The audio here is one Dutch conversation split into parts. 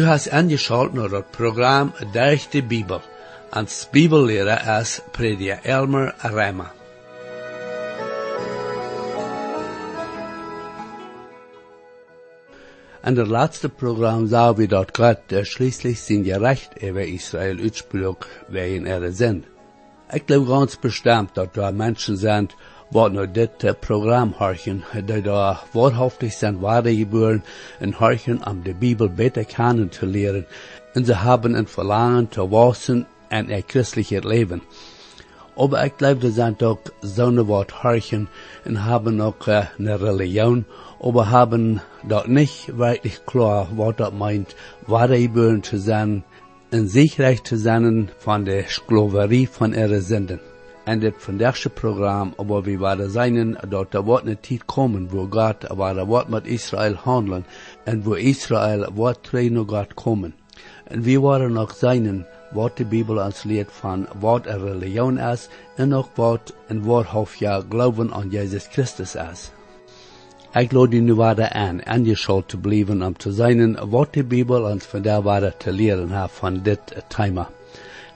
Du hast angeschaut naar het programma Durch de Bibel. Als Bibellehrer is prediker Elmer Rema. In het laatste programma zagen we dat God schließlich zijn gerecht over Israël uitsprok wegen ihrer zin. Ik geloof ganz bestimmt dat er mensen zijn wat naar dit uh, programma horchen, die daar wahrhaftig zijn waardegeboren en horchen om de Bibel beter kennen te leren. En ze hebben een verlangen te wassen en een christelijk leven. Aber ik geloof, er zijn ook zo'n wat horchen en hebben ook uh, een religion, aber haben dat niet wirklich klar, wat dat meint, waardegeboren te zijn en sicherlich te zijn van de Sklaverie van ihre Sünden. En dit vandaagse programma, aber we waren zijn dat er wordt een tijd komen, wo God, waar er wordt met Israël handelen, en wo Israël wordt terug naar God komen. En we waren nog zijn wat de Bibel ons leert van wat een religion is, en ook wat en waarhof ja geloven aan Jezus Christus is. Ik laat u nu waarde aan, aangeschaut te blijven om te zijn wat de Bibel ons vandaag waarde te leren van dit thema.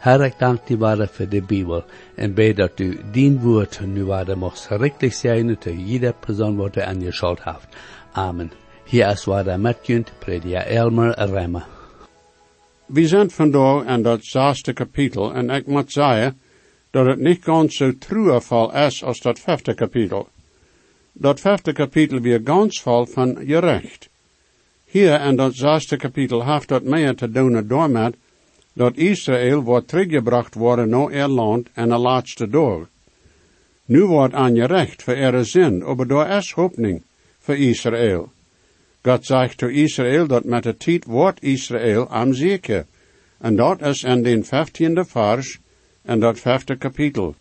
Die waarde voor de Bibel en bid dat u dien woord nu waarde mocht richtig zijn te jeder persoon u aangeschaut heeft. Amen. Hier is waarde met kunt, prediker Elmer Remmer. We zijn vandaag in dat zesde kapitel en ik moet zeggen dat het niet ganz zo trueval is als dat vijfde kapitel. Dat vijfde kapitel weer ganz vol van je recht. Hier in dat zesde kapitel heeft dat meer te doen daarmee dat Israël wordt teruggebracht worden naar er land en de laatste dag. Nu wordt aan je recht voor er zin, maar daar is hoopning voor Israël. God zegt to Israël dat met de tijd wordt Israël am zeker. En dat is in den vijftiende vers en dat vijfde kapitel.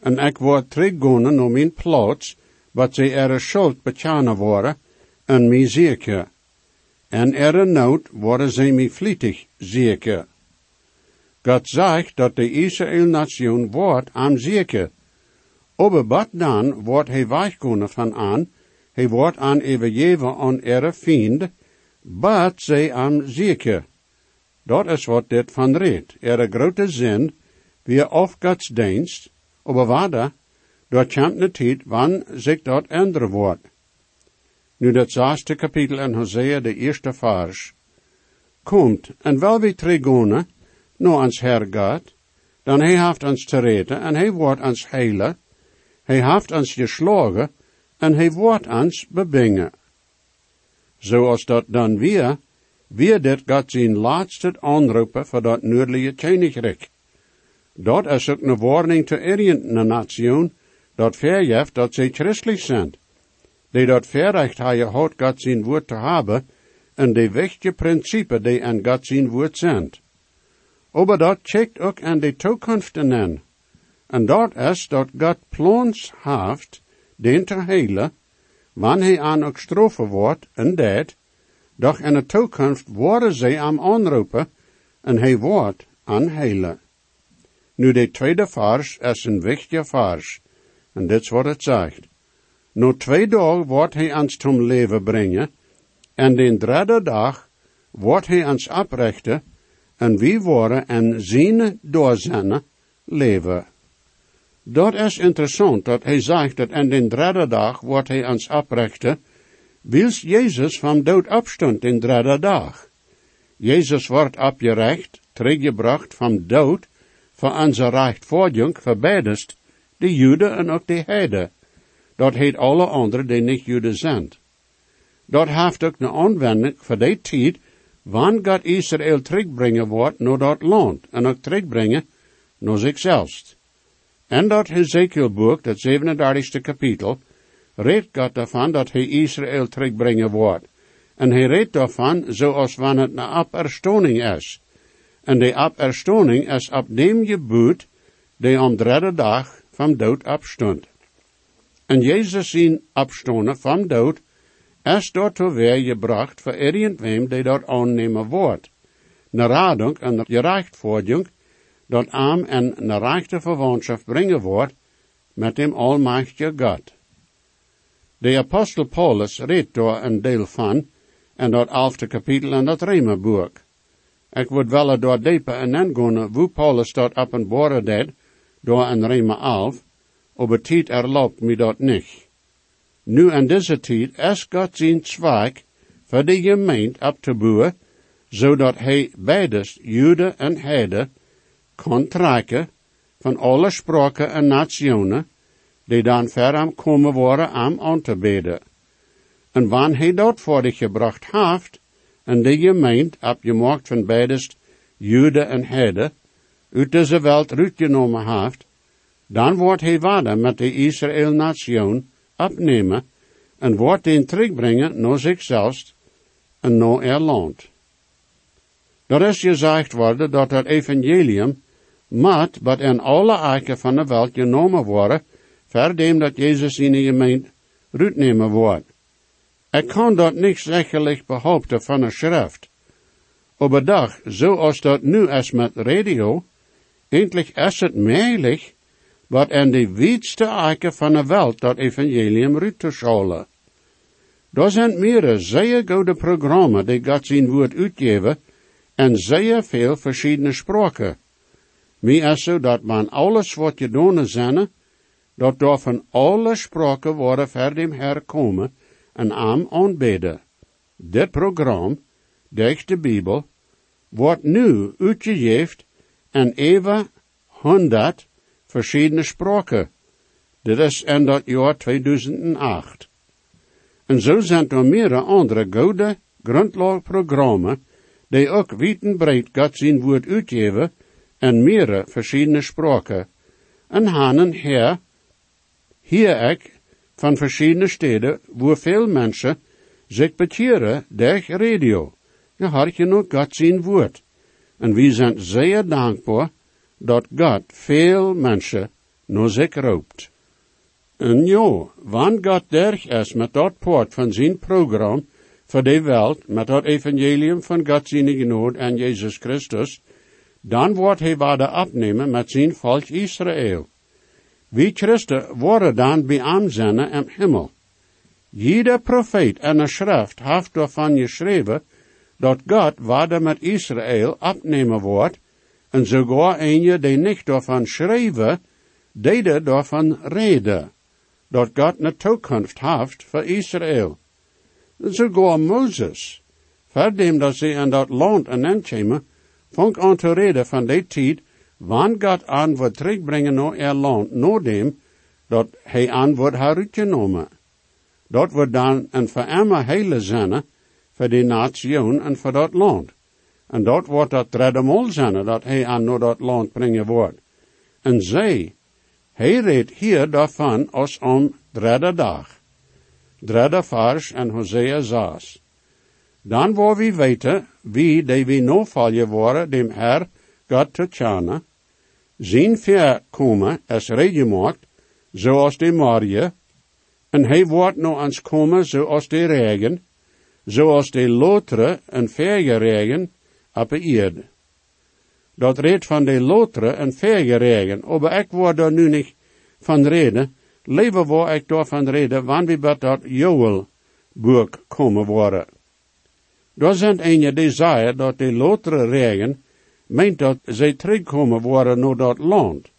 En ik word teruggaan naar mijn plaats, wat ze er schuld bekennen worden, en mij zeker. En er nood worden ze mij vlietig zeker. God zegt dat de Israël-nation wordt am. Aber wat dan wordt hij weichkonen van aan, hij wordt aan overgeven aan ihre vriend, but zij am zeker. Dat is wat dit van redt. Ihre grote zin, wie of Gods dienst, aber wada, dat komt een tijd, wann zich dat änderen wordt. Nu dat zesde kapitel in Hosea, de eerste vers. Komt, en wel wie teruggaan, nou ans Herr God, dan hij heeft ons te redden en hij wordt ons heilen, hij heeft ons geslagen en hij wordt ons bebingen. Zoals dat dan weer, weer dit God zijn laatste aanroepen voor dat noordelijke koninkrijk. Dat is ook een warning te een nation, dat verjeft dat zij christelijk zijn. Die dat verrecht hebben had God zijn woord te hebben, en de wichtige principe die aan God zijn woord zijn. Aber dat checkt ook aan de toekomst aan. En dat is dat God plans heeft, den te heilen, wanneer hij aan ook strofe wordt, en dat, doch in de toekomst worden zij aan aanroepen, en hij wordt aan heilen. Nu de tweede vers is een wichtige vers, en dit is wat het zegt. Nu twee dagen wordt hij ons tot leven brengen, en den derde dag wordt hij ons aprichten, en wie worden en zijn door leven. Dat is interessant dat hij zegt dat in de derde dag wordt hij ons oprichten, wils Jezus van dood opstond in de derde dag. Jezus wordt opgerecht, teruggebracht van dood, voor onze rechtvaardiging verbedest, de Joden en ook de Heiden. Dat heet alle anderen die niet Joden zijn. Dat heeft ook een aanwending voor die tijd, wanneer God Israël terugbrengen wordt naar dat land, en ook terugbrengen naar zichzelf. En dat Hezekielboek, dat 37e kapitel, redt God daarvan dat hij Israël terugbrengen wordt. En hij redt daarvan zoals wanneer het een aperstoning is. En de aperstoning is op neem geboet, die om derde dag van dood opstond. En Jezus zien opstonden van dood, is door weer gebracht voor irgendwem die dat aannemen wordt. Naar radung en gerechtvaardiging dat arm en een rechte verwantschap brengen wordt met dem almachtige God. De apostel Paulus redt daar een deel van, en dat elfde kapitel in dat Rijmerboek. Ik wil wel door dieper en gaan, wo Paulus dat openbaren deed, door in Rema 11, aber tijd erlaubt mir dat nicht. Nu in deze tijd is God zijn zwaak voor de gemeente op te bouwen, zodat hij beides, Jude en Heide, kon trekken van alle spraken en nationen, die dan ver am komen worden am aan te bidden. En wanneer hij dat voor zich gebracht heeft, en de gemeente opgemaakt van beides, Jude en Heide, uit deze wereld uitgenomen heeft, dan wordt hij verder met de Israël-nation opnemen en wordt den terugbrengen naar zichzelf en naar er land. Er is gezegd worden dat het evangelium moet wat in alle eiken van de wereld genomen worden, verdem dat Jezus in de gemeente uitnemen wordt. Ik kan dat niet zekerlijk behaupten van een schrift. Aber dag, zoals dat nu is met radio, endlich is het mogelijk wat in de wijdste eiken van de wereld dat evangelium uit te scholen. Er zijn meerdere zeer goede programma die God zijn woord uitgeven en zeer veel verschillende spraken. Meer is zo dat man alles wat je doen zijn, dat door van alle spraken worden ver dem herkomen en aan aanbidden. Dit programma, de de Bijbel, wordt nu uitgegeven en even honderd verschillende spraken. Dit is in dat jaar 2008. En zo zijn er meerdere andere goede grondlagprogramma die ook breed God zijn woord uitgeven en meerdere verschillende spraken. En hanen her, hier ik, van verschillende steden, waar veel mensen zich bekeren door radio. Je had je nog God zijn woord. En we zijn zeer dankbaar dat God veel mensen naar zich roept. En ja, wanneer God derg is met dat poort van zijn programma voor de wereld, met dat evangelium van God zijn genade en Jezus Christus, dan wordt hij waarde opnemen met zijn volk Israël. Wie Christen worden dan bij in hemel. Jeder profeet en een schrift heeft daarvan geschreven dat God waarde met Israël opnemen wordt, en sogar een die niet daarvan schreven, deden daarvan reden, dat God een heeft voor Israël. Sogar Moses, verdem dat ze in dat land en vond aan te reden van die tijd, wanneer God aan wordt terugbrengen naar er land, nadat dat hij aan wordt uitgenomen. Dat wordt dan een verarme hele zenne voor die nation en voor dat land. En dat wordt dat derde mol zijn dat hij aan naar dat land brengen wordt. En zij, hij reed hier daarvan als om derde dag. Derde vers en Hosea 6. Dan waar we weten wie die we no vallen worden dem Herr God te tjana, zijn verkomen is reedgemaakt, zoals de Marie, en hij wordt nog ans komen zoals de regen, zoals de lotere en regen, op de. Dat reed van de lotere en regen, maar ik word daar nu niet van reden, leven waar ik daar van reden, wanneer we dat Joel boek komen worden. Daar zijn een die zei dat de lotere regen meent dat zij terugkomen worden naar dat land.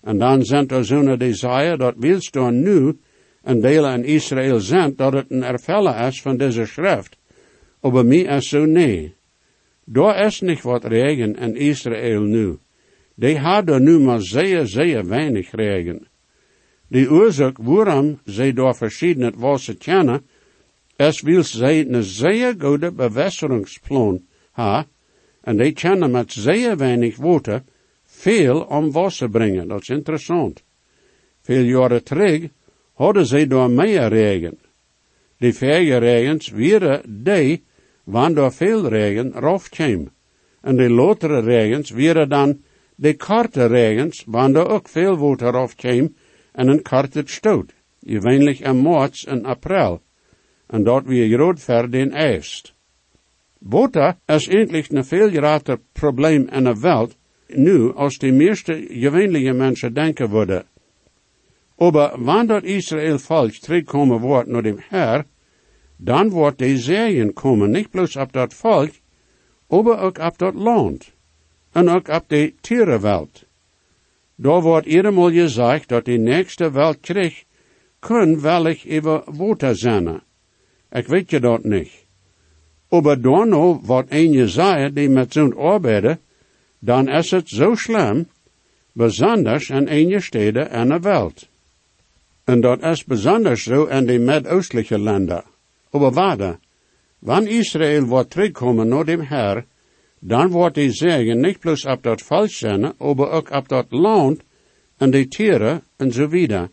En dan zijn er zo'n zei dat wilst dan nu een deel in Israël zijn, dat het een ervellen is van deze schrift. Maar mij is zo nee. Daar is niet wat regen in Israël nu. Die hadden nu maar zeer, zeer weinig regen. De oorzaak waarom zij door verschillende wassen kennen, is wil zij een zeer goede bewässeringsplan ha, en die kennen met zeer weinig water veel om wasser brengen. Dat is interessant. Veel jaren terug hadden zij door meer regen. Die vele regens waren die wanneer veel regen kwam. En de latere regens waren dan de korte regens, wanneer ook veel water kwam en een korte stoot. Gewöhnlich in maart en april. En dat weer groot ver den eerst. Water is eigenlijk een veel groter probleem in de wereld nu als de meeste gewöhnliche mensen denken worden. Aber wanneer Israël volk terugkomen wordt naar dem Herr, dan wordt de zeeën komen, niet bloos op dat volk, aber ook op dat land. En ook op de tierenwelt. Daar wordt eenmaal gezegd dat die nächste Welt krijgt, kun wellicht even water zijn. Ik weet je dat niet. Aber dan nou wordt een gezegd die met zo'n arbeiden, dan is het zo slim, besonders in een steden en de welt. En dat is besonders zo in de Midoostelijke landen. Aber warte, wanneer Israël wordt terugkomen naar dem Herr, dan wordt die zeggen niet plus op dat zijn, maar ook op dat land en de tieren en zo wieder.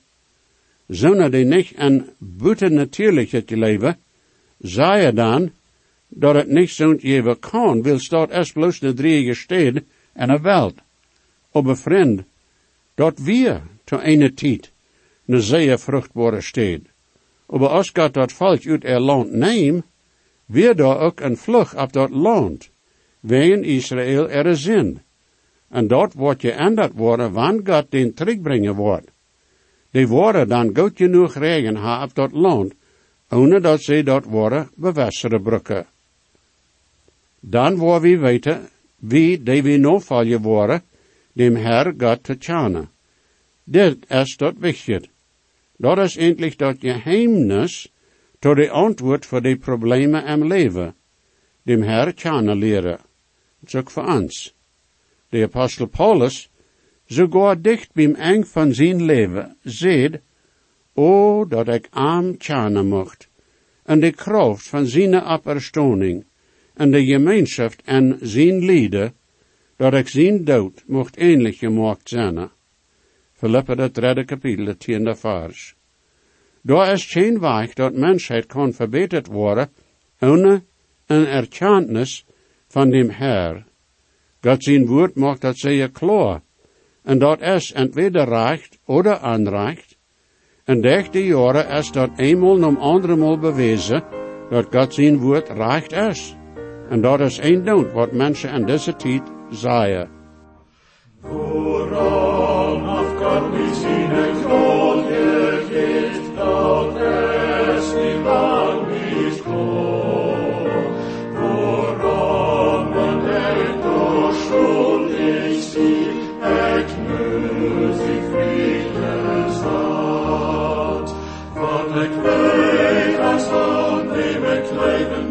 Zonder die niet een buitennatuurlijke te leven, zei je dan, dat het niet zo geven kan, wil staat es bloos de drie steden en een welt. Aber vriend, dat wir te ene tijd een zeer vruchtbare steden. Aber als God dat volk uit er land neemt, weer daar ook een vlug op dat land, wegen Israël er zin. En dat wordt geändert worden, wanneer God den terugbrengen wordt. Die worden dan goed genoeg regen ha op dat land, ohne dat ze dat worden bewässeren brukken. Dan worden we weten, wie die we nog vallen worden, dem Herr God te tjanen. Dit is dat wichtig. Dat is endlich dat geheimnis tot de antwoord voor de problemen im leven. Dem Herr tjanen leren. Dat is ook voor ons. De apostel Paulus, sogar dicht beim eng van zijn leven, zegt, O, dat ik arm tjanen mocht, en de kracht van zijn apperstoning, en de gemeenschap en zijn lieden, dat ik zijn dood mocht ähnlich gemaakt zijn. Philippa het derde kapitel, tiende vers. Daar is geen weg dat mensheid kan verbeterd worden, ohne een erkenntnis van dem Herr. God zijn woord maakt dat zeer klaar. En dat is entweder recht oder aanrecht. En de jaren is dat eenmaal om anderemaal bewezen dat God zijn woord recht is. En dat is een ding wat mensen in deze tijd zeggen. Woran auf Gott nicht seine Krone geht, dat es niemand nicht kommt. Woran man denkt, doch schuldig sie, et musik friedle sagt. Wat ik weet, als aan dem ik levende,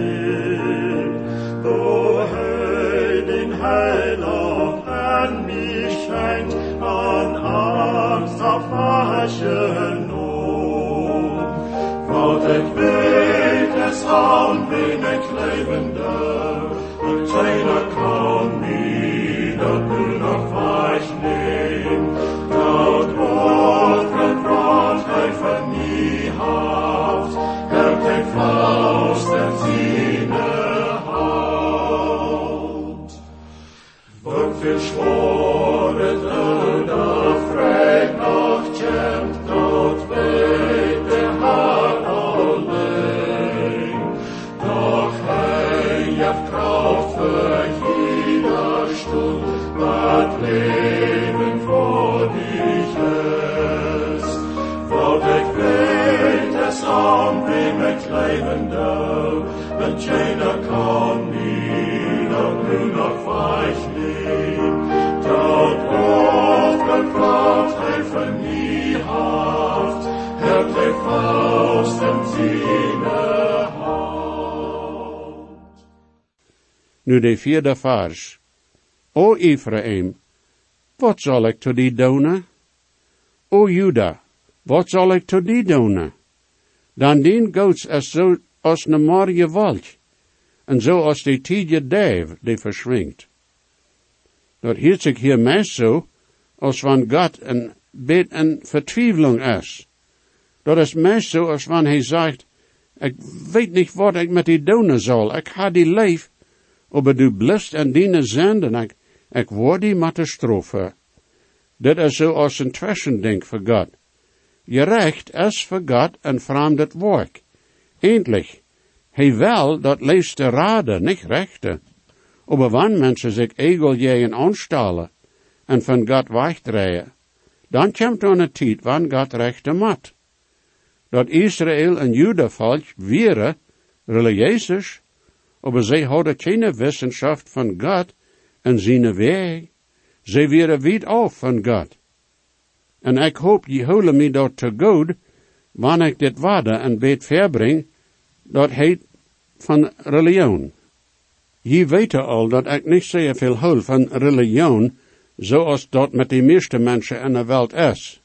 Angst auf Waschen Not. Wat ik weet is aan wen ik levender, en keiner kan mij dat nu nog weich neem. Dat offert wat hij van nie haft, hält ik vast en ziene houdt. Wat veel Nu de vierde vers. O Ephraim, wat zal ik tot die doen? O Juda, wat zal ik tot die doen? Dan dien goeds als zo als ne marje walch, en zo als die tijdje duif die verschrinkt. Dat hield zich hier meest zo, als van God een beetje een vertwijfeling is. Dat is meest zo als van hij zegt, ik weet niet wat ik met die doen zal, ik ga die leef, aber du blust en dienen zenden, ik, ik word die met de strofe. Dit is zo als een twischending voor God. Je recht is voor God een vreemd werk. Eindelijk, hij wel dat leest de raden, niet rechten. Aber wanneer mensen zich egeljeën aanstellen en van God wegdraaien, dan komt er een tijd wanneer God rechte mat. Dat Israël en Juda volk wäre religieus, aber zij hadden geen wetenschap van God en zijn weg. Zij wären weit af van God. En ik hoop je holen me dat te goed, wanneer ik dit waarde en beet verbreng, dat heet van religion. Je weet al dat ik niet zeer veel hou van religion, zoals dat met de meeste mensen in de wereld is.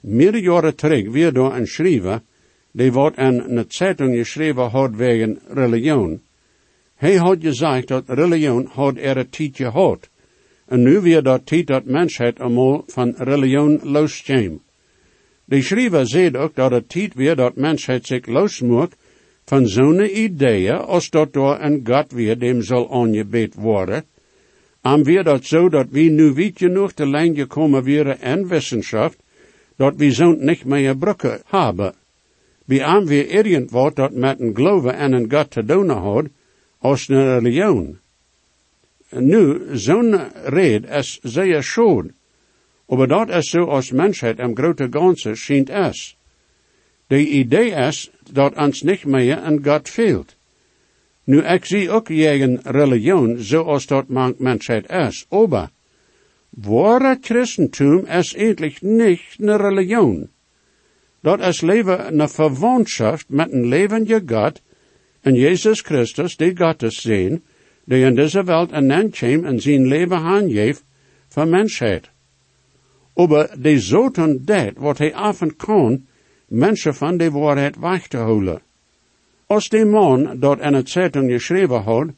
Meer jaren terug weer door een schrijver, die wordt in een zeitung geschreven had wegen religion. Hij had gezegd dat religion had er een tijdje had. En nu weer dat tijd dat mensheid allemaal van religion loskwam. De schrijver zei ook dat het tijd weer dat mensheid zich losmaakt van zo'n ideeën als dat door een God weer dem zal aangebed worden. En weer dat zo dat we nu weet genoeg de lijn gekomen weer en wetenschap, dat we zo'n niet meer brücken hebben. Wie aan weer irgend dat met een geloven en een God te doen had, als een religion. Nu, zo'n red is zeer schoon, maar dat is zo als mensheid im grote ganze schijnt is. De idee is dat ons niet meer een God fehlt. Nu, ik zie ook jegen religion zoals dat mank mensheid is, aber ware Christentum is eigenlijk niet een religion. Dat is leven een verwantschap met een levende God en Jezus Christus, die is zijn, die in deze wereld een kwam en zijn leven aangeeft voor mensheid. Aber de zoten dat wat hij af en kon, mensen van de waarheid weg te houden. Als die man dat in het zeitung geschreven had,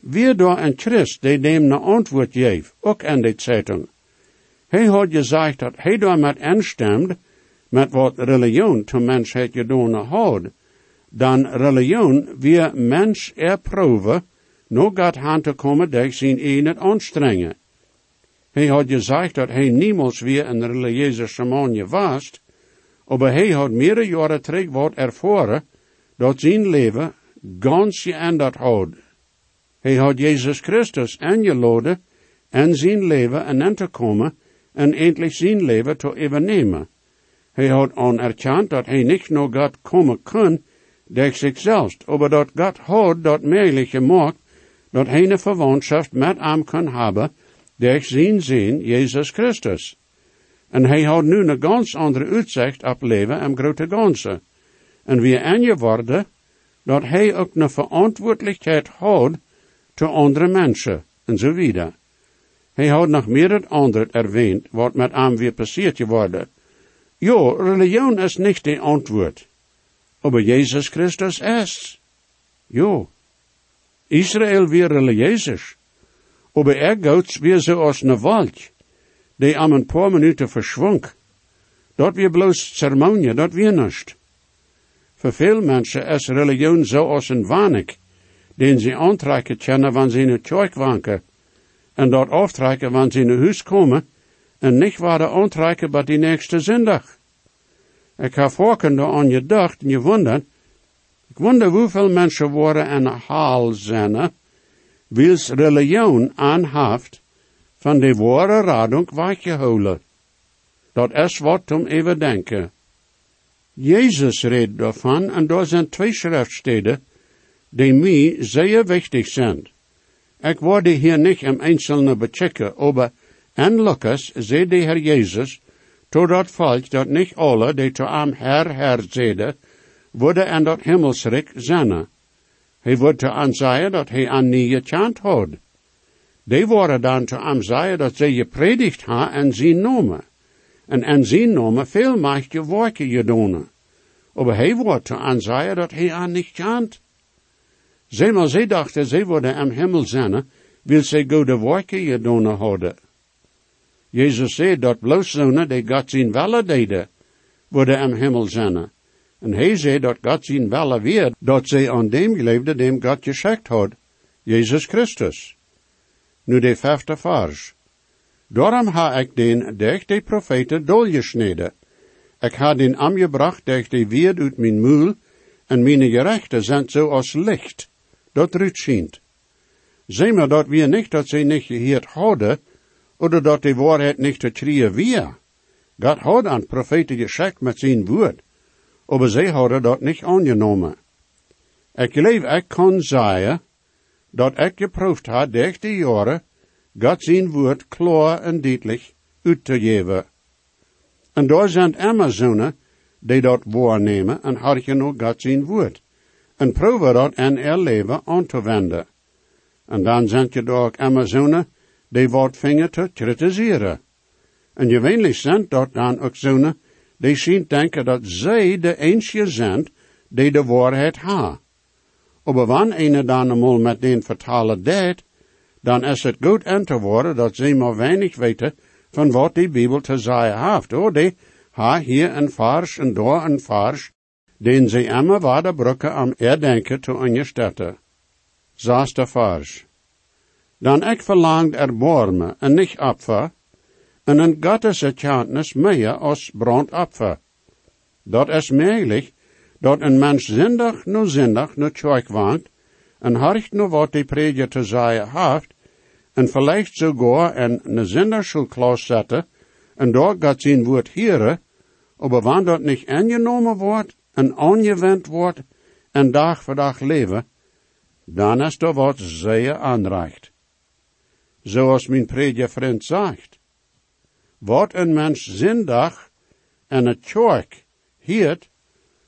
weer door een Christ die dem een antwoord geeft, ook in de zeitung. Hij had gezegd dat hij daar met instemde, met wat religion te mensheid gedaan had, dan religion weer mens erproeven, nog God hand te komen durch zijn ene aanstrengen. Hij had gezegd dat hij niemals weer een religieuze shaman was, aber hij had meerdere jaren terug wat ervaren, dat zijn leven ganz geändert had. Hij had Jezus Christus ingeladen en zijn leven en te komen en eindelijk zijn leven te overnemen. Hij had anerkend dat hij niet naar God komen kon durch zichzelf, aber dat God had dat mogelijk gemaakt dat hij een verwantschap met hem kan hebben durch zijn zin Jezus Christus. En hij had nu een ganz andere uitzicht op leven en grote ganse. En wie worden dat hij ook een verantwoordelijkheid had te andere mensen, en zo wieder. Hij had nog meer het andere erwähnt, wat met hem weer passiert geworden. Jo, religion is niet de antwoord. Aber Jezus Christus is. Jo. Israël weer religieus. Aber er gouts weer zo als een walch, die am een paar minuten verschwonk. Dat weer bloos ceremonie, dat weer niet. Voor veel mensen is religion zo als een wanik, den ze aantrekken kennen wanneer ze in het kerk wanken, en dat aftrekken wanneer ze in het huis komen, en niet waren aantrekken bij die nächste zondag. Ik heb vorken aan je dacht en je wondert, ik wonder hoeveel mensen worden in haal zijn, wils religion aanhaft van de ware radung weggehouden. Dat is wat om even denken. Jezus redt daarvan en daar zijn twee schriftsteden die mij zeer wichtig zijn. Ik word hier niet im Einzelnen bechecken, aber in Lucas zei de Herr Jezus Zodat volk dat niet alle die te am Herr Herr zeden, worden aan dat himmelsrijk zennen. Hij wordt te aanzien dat hij aan nie gechant had. Die worden dan te aanzien dat zij je predigt ha en zien nomen. En en zien nomen veel machtige werken je doen. Maar hij wordt te aanzien dat hij aan niet chant. Zij maar zij dachten, zij worden am hemel zennen, wil zij goede werken je doen hadden. Jezus zei dat bloos zonen die God zien welle deden, worden am hemel zennen. En hij zei dat God zien welle weer, dat zij aan dem geleefde, dem God geschickt had, Jezus Christus. Nu de vijfde vers. Daarom ha ik den durch de profeten dolgesneden. Ik ha den aangebracht durch de weerd uit mijn muil, en mijn gerechten zijn zoals licht, dat eruit schijnt. Zeg maar dat we niet dat zij niet geheerd hadden, oder dat de waarheid niet te trieën weer. God had aan profeten geschickt met zijn woord, aber zij hadden dat niet aangenomen. Ik geloof ik kan zeggen, dat ik geproefd had durch de jaren, God zijn woord klaar en duidelijk uit te geven. En daar zijn Amazonen die dat waarnemen en harken nog God zijn woord. En proeven dat in er leven aan te wenden. En dan zijn je ook Amazonen die wat vingen te kritiseren. En je gewöhnlich zijn dat dan ook zonen die zien denken dat zij de enige zijn die de waarheid ha. Maar wanneer een dan eenmaal met den vertalen deed, dan is het goed aan te worden dat ze maar weinig weten van wat die Bijbel te zeggen heeft. Oh, die ha hier een vers en daar een vers, den ze immer waarde brukken am erdenken te ondersteunen. Zesde vers. Dan ik verlangt erbarmen en niet opfer, en een Gottes erkenntnis meer als brandopfer. Dat is mogelijk, dat een mens zindig no zindig tjoik waant, en harcht no wat die prediger te zeggen en vielleicht sogar en ne zinderschulklaus zetten, en daar gaat zijn woord hieren, aber wanneer dat niet aangenomen wordt, en aangewend wordt, en dag voor dag leven, dan is er wat zeer aanreicht zoals mijn vriend zegt. Wat een mens zindag en het tjoik hiert,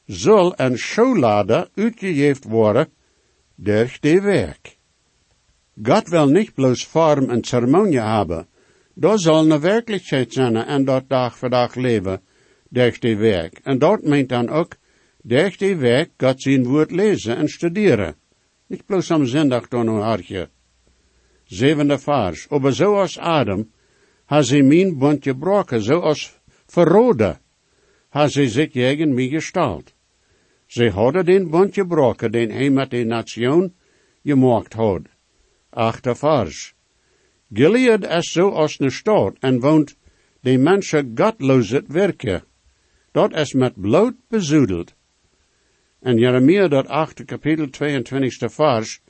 zal een schoolade uitgegeven worden door de werk. God wil niet bloos vorm en ceremonie hebben, dat zal een werkelijkheid zijn en dat dag voor dag leven door de werk. En dat meent dan ook door de werk God zijn woord lezen en studeren. Niet bloos am zindag door een hartje zevende vers. Aber zoals Adam, ha ze mijn bond gebroken, zoals verrode, ha ze zich tegen mij gestald. Ze hadden den bond gebroken, den hij met de nation gemaakt had. Achte vers. Gilead is zoals een stad en woont de mensen godloos werken. Dat is met bloed bezoedeld. En Jeremia dat achte kapitel 22 vers,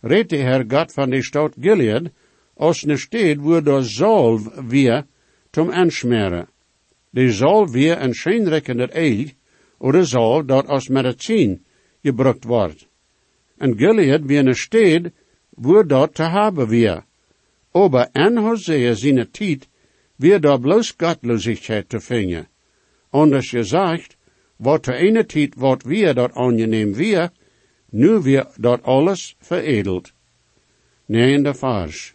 redt de Herr Gott van de stad Gilead, als ne stad wo de zalv weer zum anschmeren. De zalv weer een schijnrekkender eil, oder zalv dat als medicijn gebruikt wordt. En Gilead weer een stad wo dat te hebben weer. Aber en Hosea zijn tijd weer daar bloos gottlosigheid te vinden. Anders gezegd, wat de ene tijd wat weer dat aangeneem weer, nu weer dat alles veredeld. Negende vers.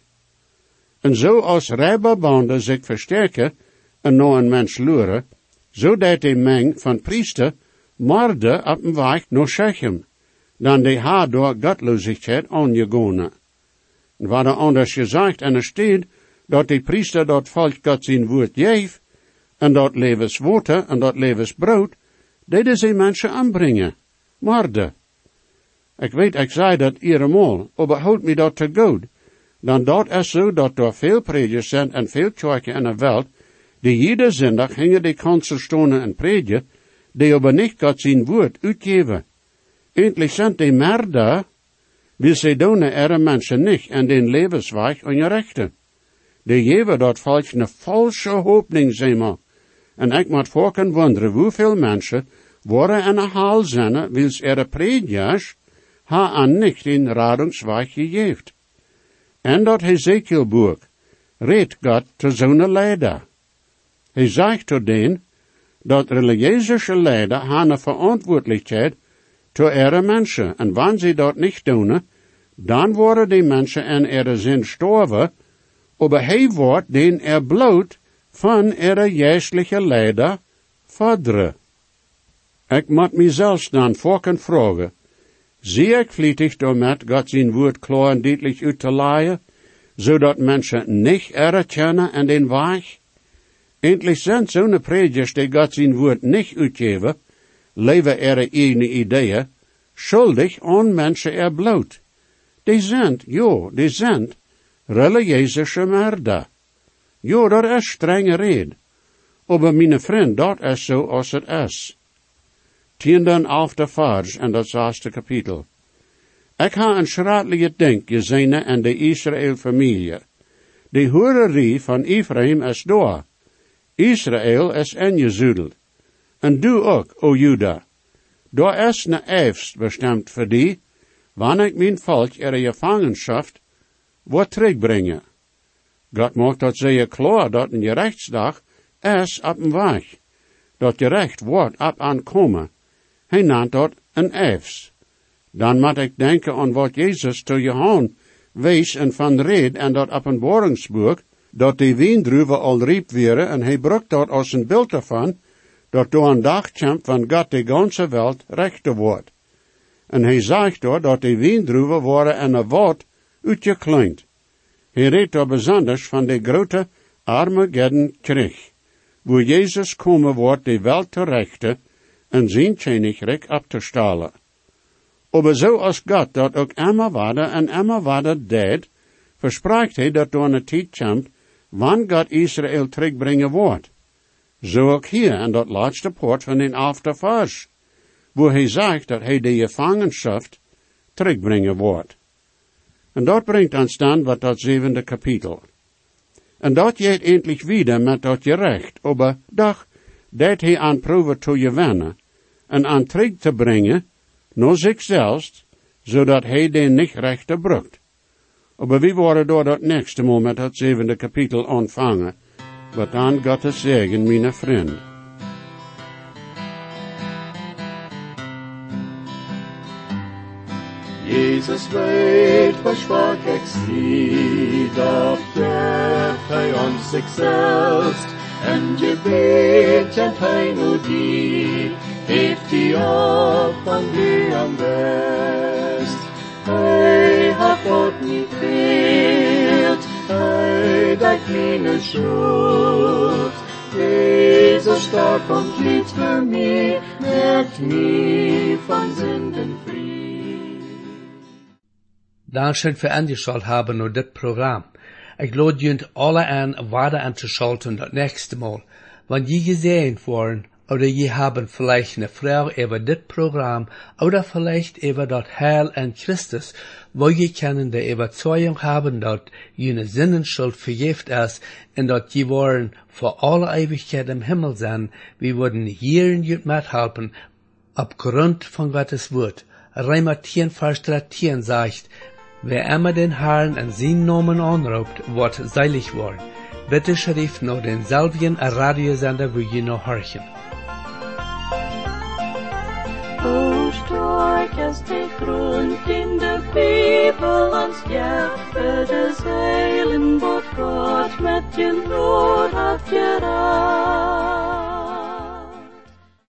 En zo als rijbarbanden zich versterken en nou een mens luren, zo deed de meng van priester morde op een weg naar Shechem, dan de haar door godloosheid aangegonen. En waar er anders gezegd en er steed, dat de priester dat volk God zijn woord geeft, en dat levenswater en dat levensbrood, deden ze mensen aanbrengen, morde. Ik weet, ik zei dat eenmaal, maar houd me dat te goed. Dan dat is zo dat er veel predikers zijn en veel kerken in de wereld, die iedere zondag gingen die kanselstonen en prediken, die aber niet God zijn woord uitgeven. Eindelijk zijn die meer daar, wil ze doen er mensen niet en den levensweg rechten. Die geven dat volk een valse hoopning, zeg maar. En ik moet voorken wonderen hoeveel mensen worden een haal zijn, ze er predikers, ha an nicht in Radungsweg gegeven. En dat Hezekielboek redt God te zo'n leider. Hij zegt tot den dat religieuze leider een verantwoordelijkheid te ihre mensen. En wanneer ze dat niet doen, dan worden die mensen in ihre zin sterven, aber hij wordt den er bloot van ihre geestelijke leider vaderen. Ik moet mezelf dan voorken vragen, ik vlietig met God zijn woord klar en duidelijk uit te leiden, zodat mensen niet erkennen en den weg? Endlich zijn zo'n predikers die God zijn woord niet uitgeven, leven ihre eigen ideeën, schuldig aan mensen er bloot. Die zijn, jo, die zijn religieuze merda. Jo, dat is strenge red. Aber mijn vriend, dat is zo als het is. Tienden af de vers en dat zesde kapitel. Ik ha een schratelijke denk gezien en de Israël familie. De hoererie van Ephraim is door. Israël is ingezudeld. En du ook, o Juda. Daar is ne eifst bestemd voor die, wanneer ik mijn volk er gevangenschap wat terugbrengen. God maakt dat zeer klaar dat een rechtsdag is op een weg. Dat recht wordt op aankomen. Hij naant dat een eifs. Dan moet ik denken aan wat Jezus te Johan wees en van reed en dat openbaringsboek, dat die wiendruwen al riep werden en hij brukt dat als een beeld ervan, dat door een dag komt van God de ganze wereld rechter wordt. En hij zegt door dat die wiendruwen worden en een woord uitgekleund. Hij redt daar besonders van de grote Armageddon kreeg, wo Jezus komen wordt de welt te en zijn koninkrijk op te stalen. Aber zo als God dat ook immer waarde en immer waarde deed, verspreekt hij dat door een tijd komt, wanneer God Israël terugbrengen wordt. Zo ook hier in dat laatste poort van den aftervers, wo hij zegt dat hij de gevangenschap terugbrengen wordt. En dat brengt ons dan wat dat zevende kapitel. En dat jeet endlich wieder met dat gerecht, aber doch, dat hij aan proeven te gewinnen, en aan terug te brengen, naar zichzelf, zodat hij den niet rechter brukt. Aber wie worden door dat nächste met dat zevende kapitel ontvangen, wat dan Gottes zegen, mijn vriend. Jesus weet versprach ik zie, dat geeft hij ons zichzelf, en je weet en hij nu die, heeft die op van die am best. Hij hat God niet veelt, hij dat kleine schuld. Jezus starb und litt für mich, merkt mich von Sünden frei. Dankeschön für angeschaut haben und das Programm. Ich lade junt alle an, weiter anzuschalten das nächste Mal. Wenn je gesehen worden, oder je haben vielleicht eine Frau über das Programm, oder vielleicht über das Heil an Christus, wo je können die Überzeugung haben, dass jene Sinnenschuld vergift ist, und dass je wollen vor alle Ewigkeit im Himmel sein, wir würden hier in jut mithelfen, aufgrund von Gottes Wort. Reimer 10, Vers 13 sagt, Wer immer den Herrn an seinen Namen anruft, wird seilig worden. Bitte schrift noch denselben Radiosender, wo ihr noch horchen. De grond in de Pievelans Jappe de zeilen wat God met je roerhapje raad.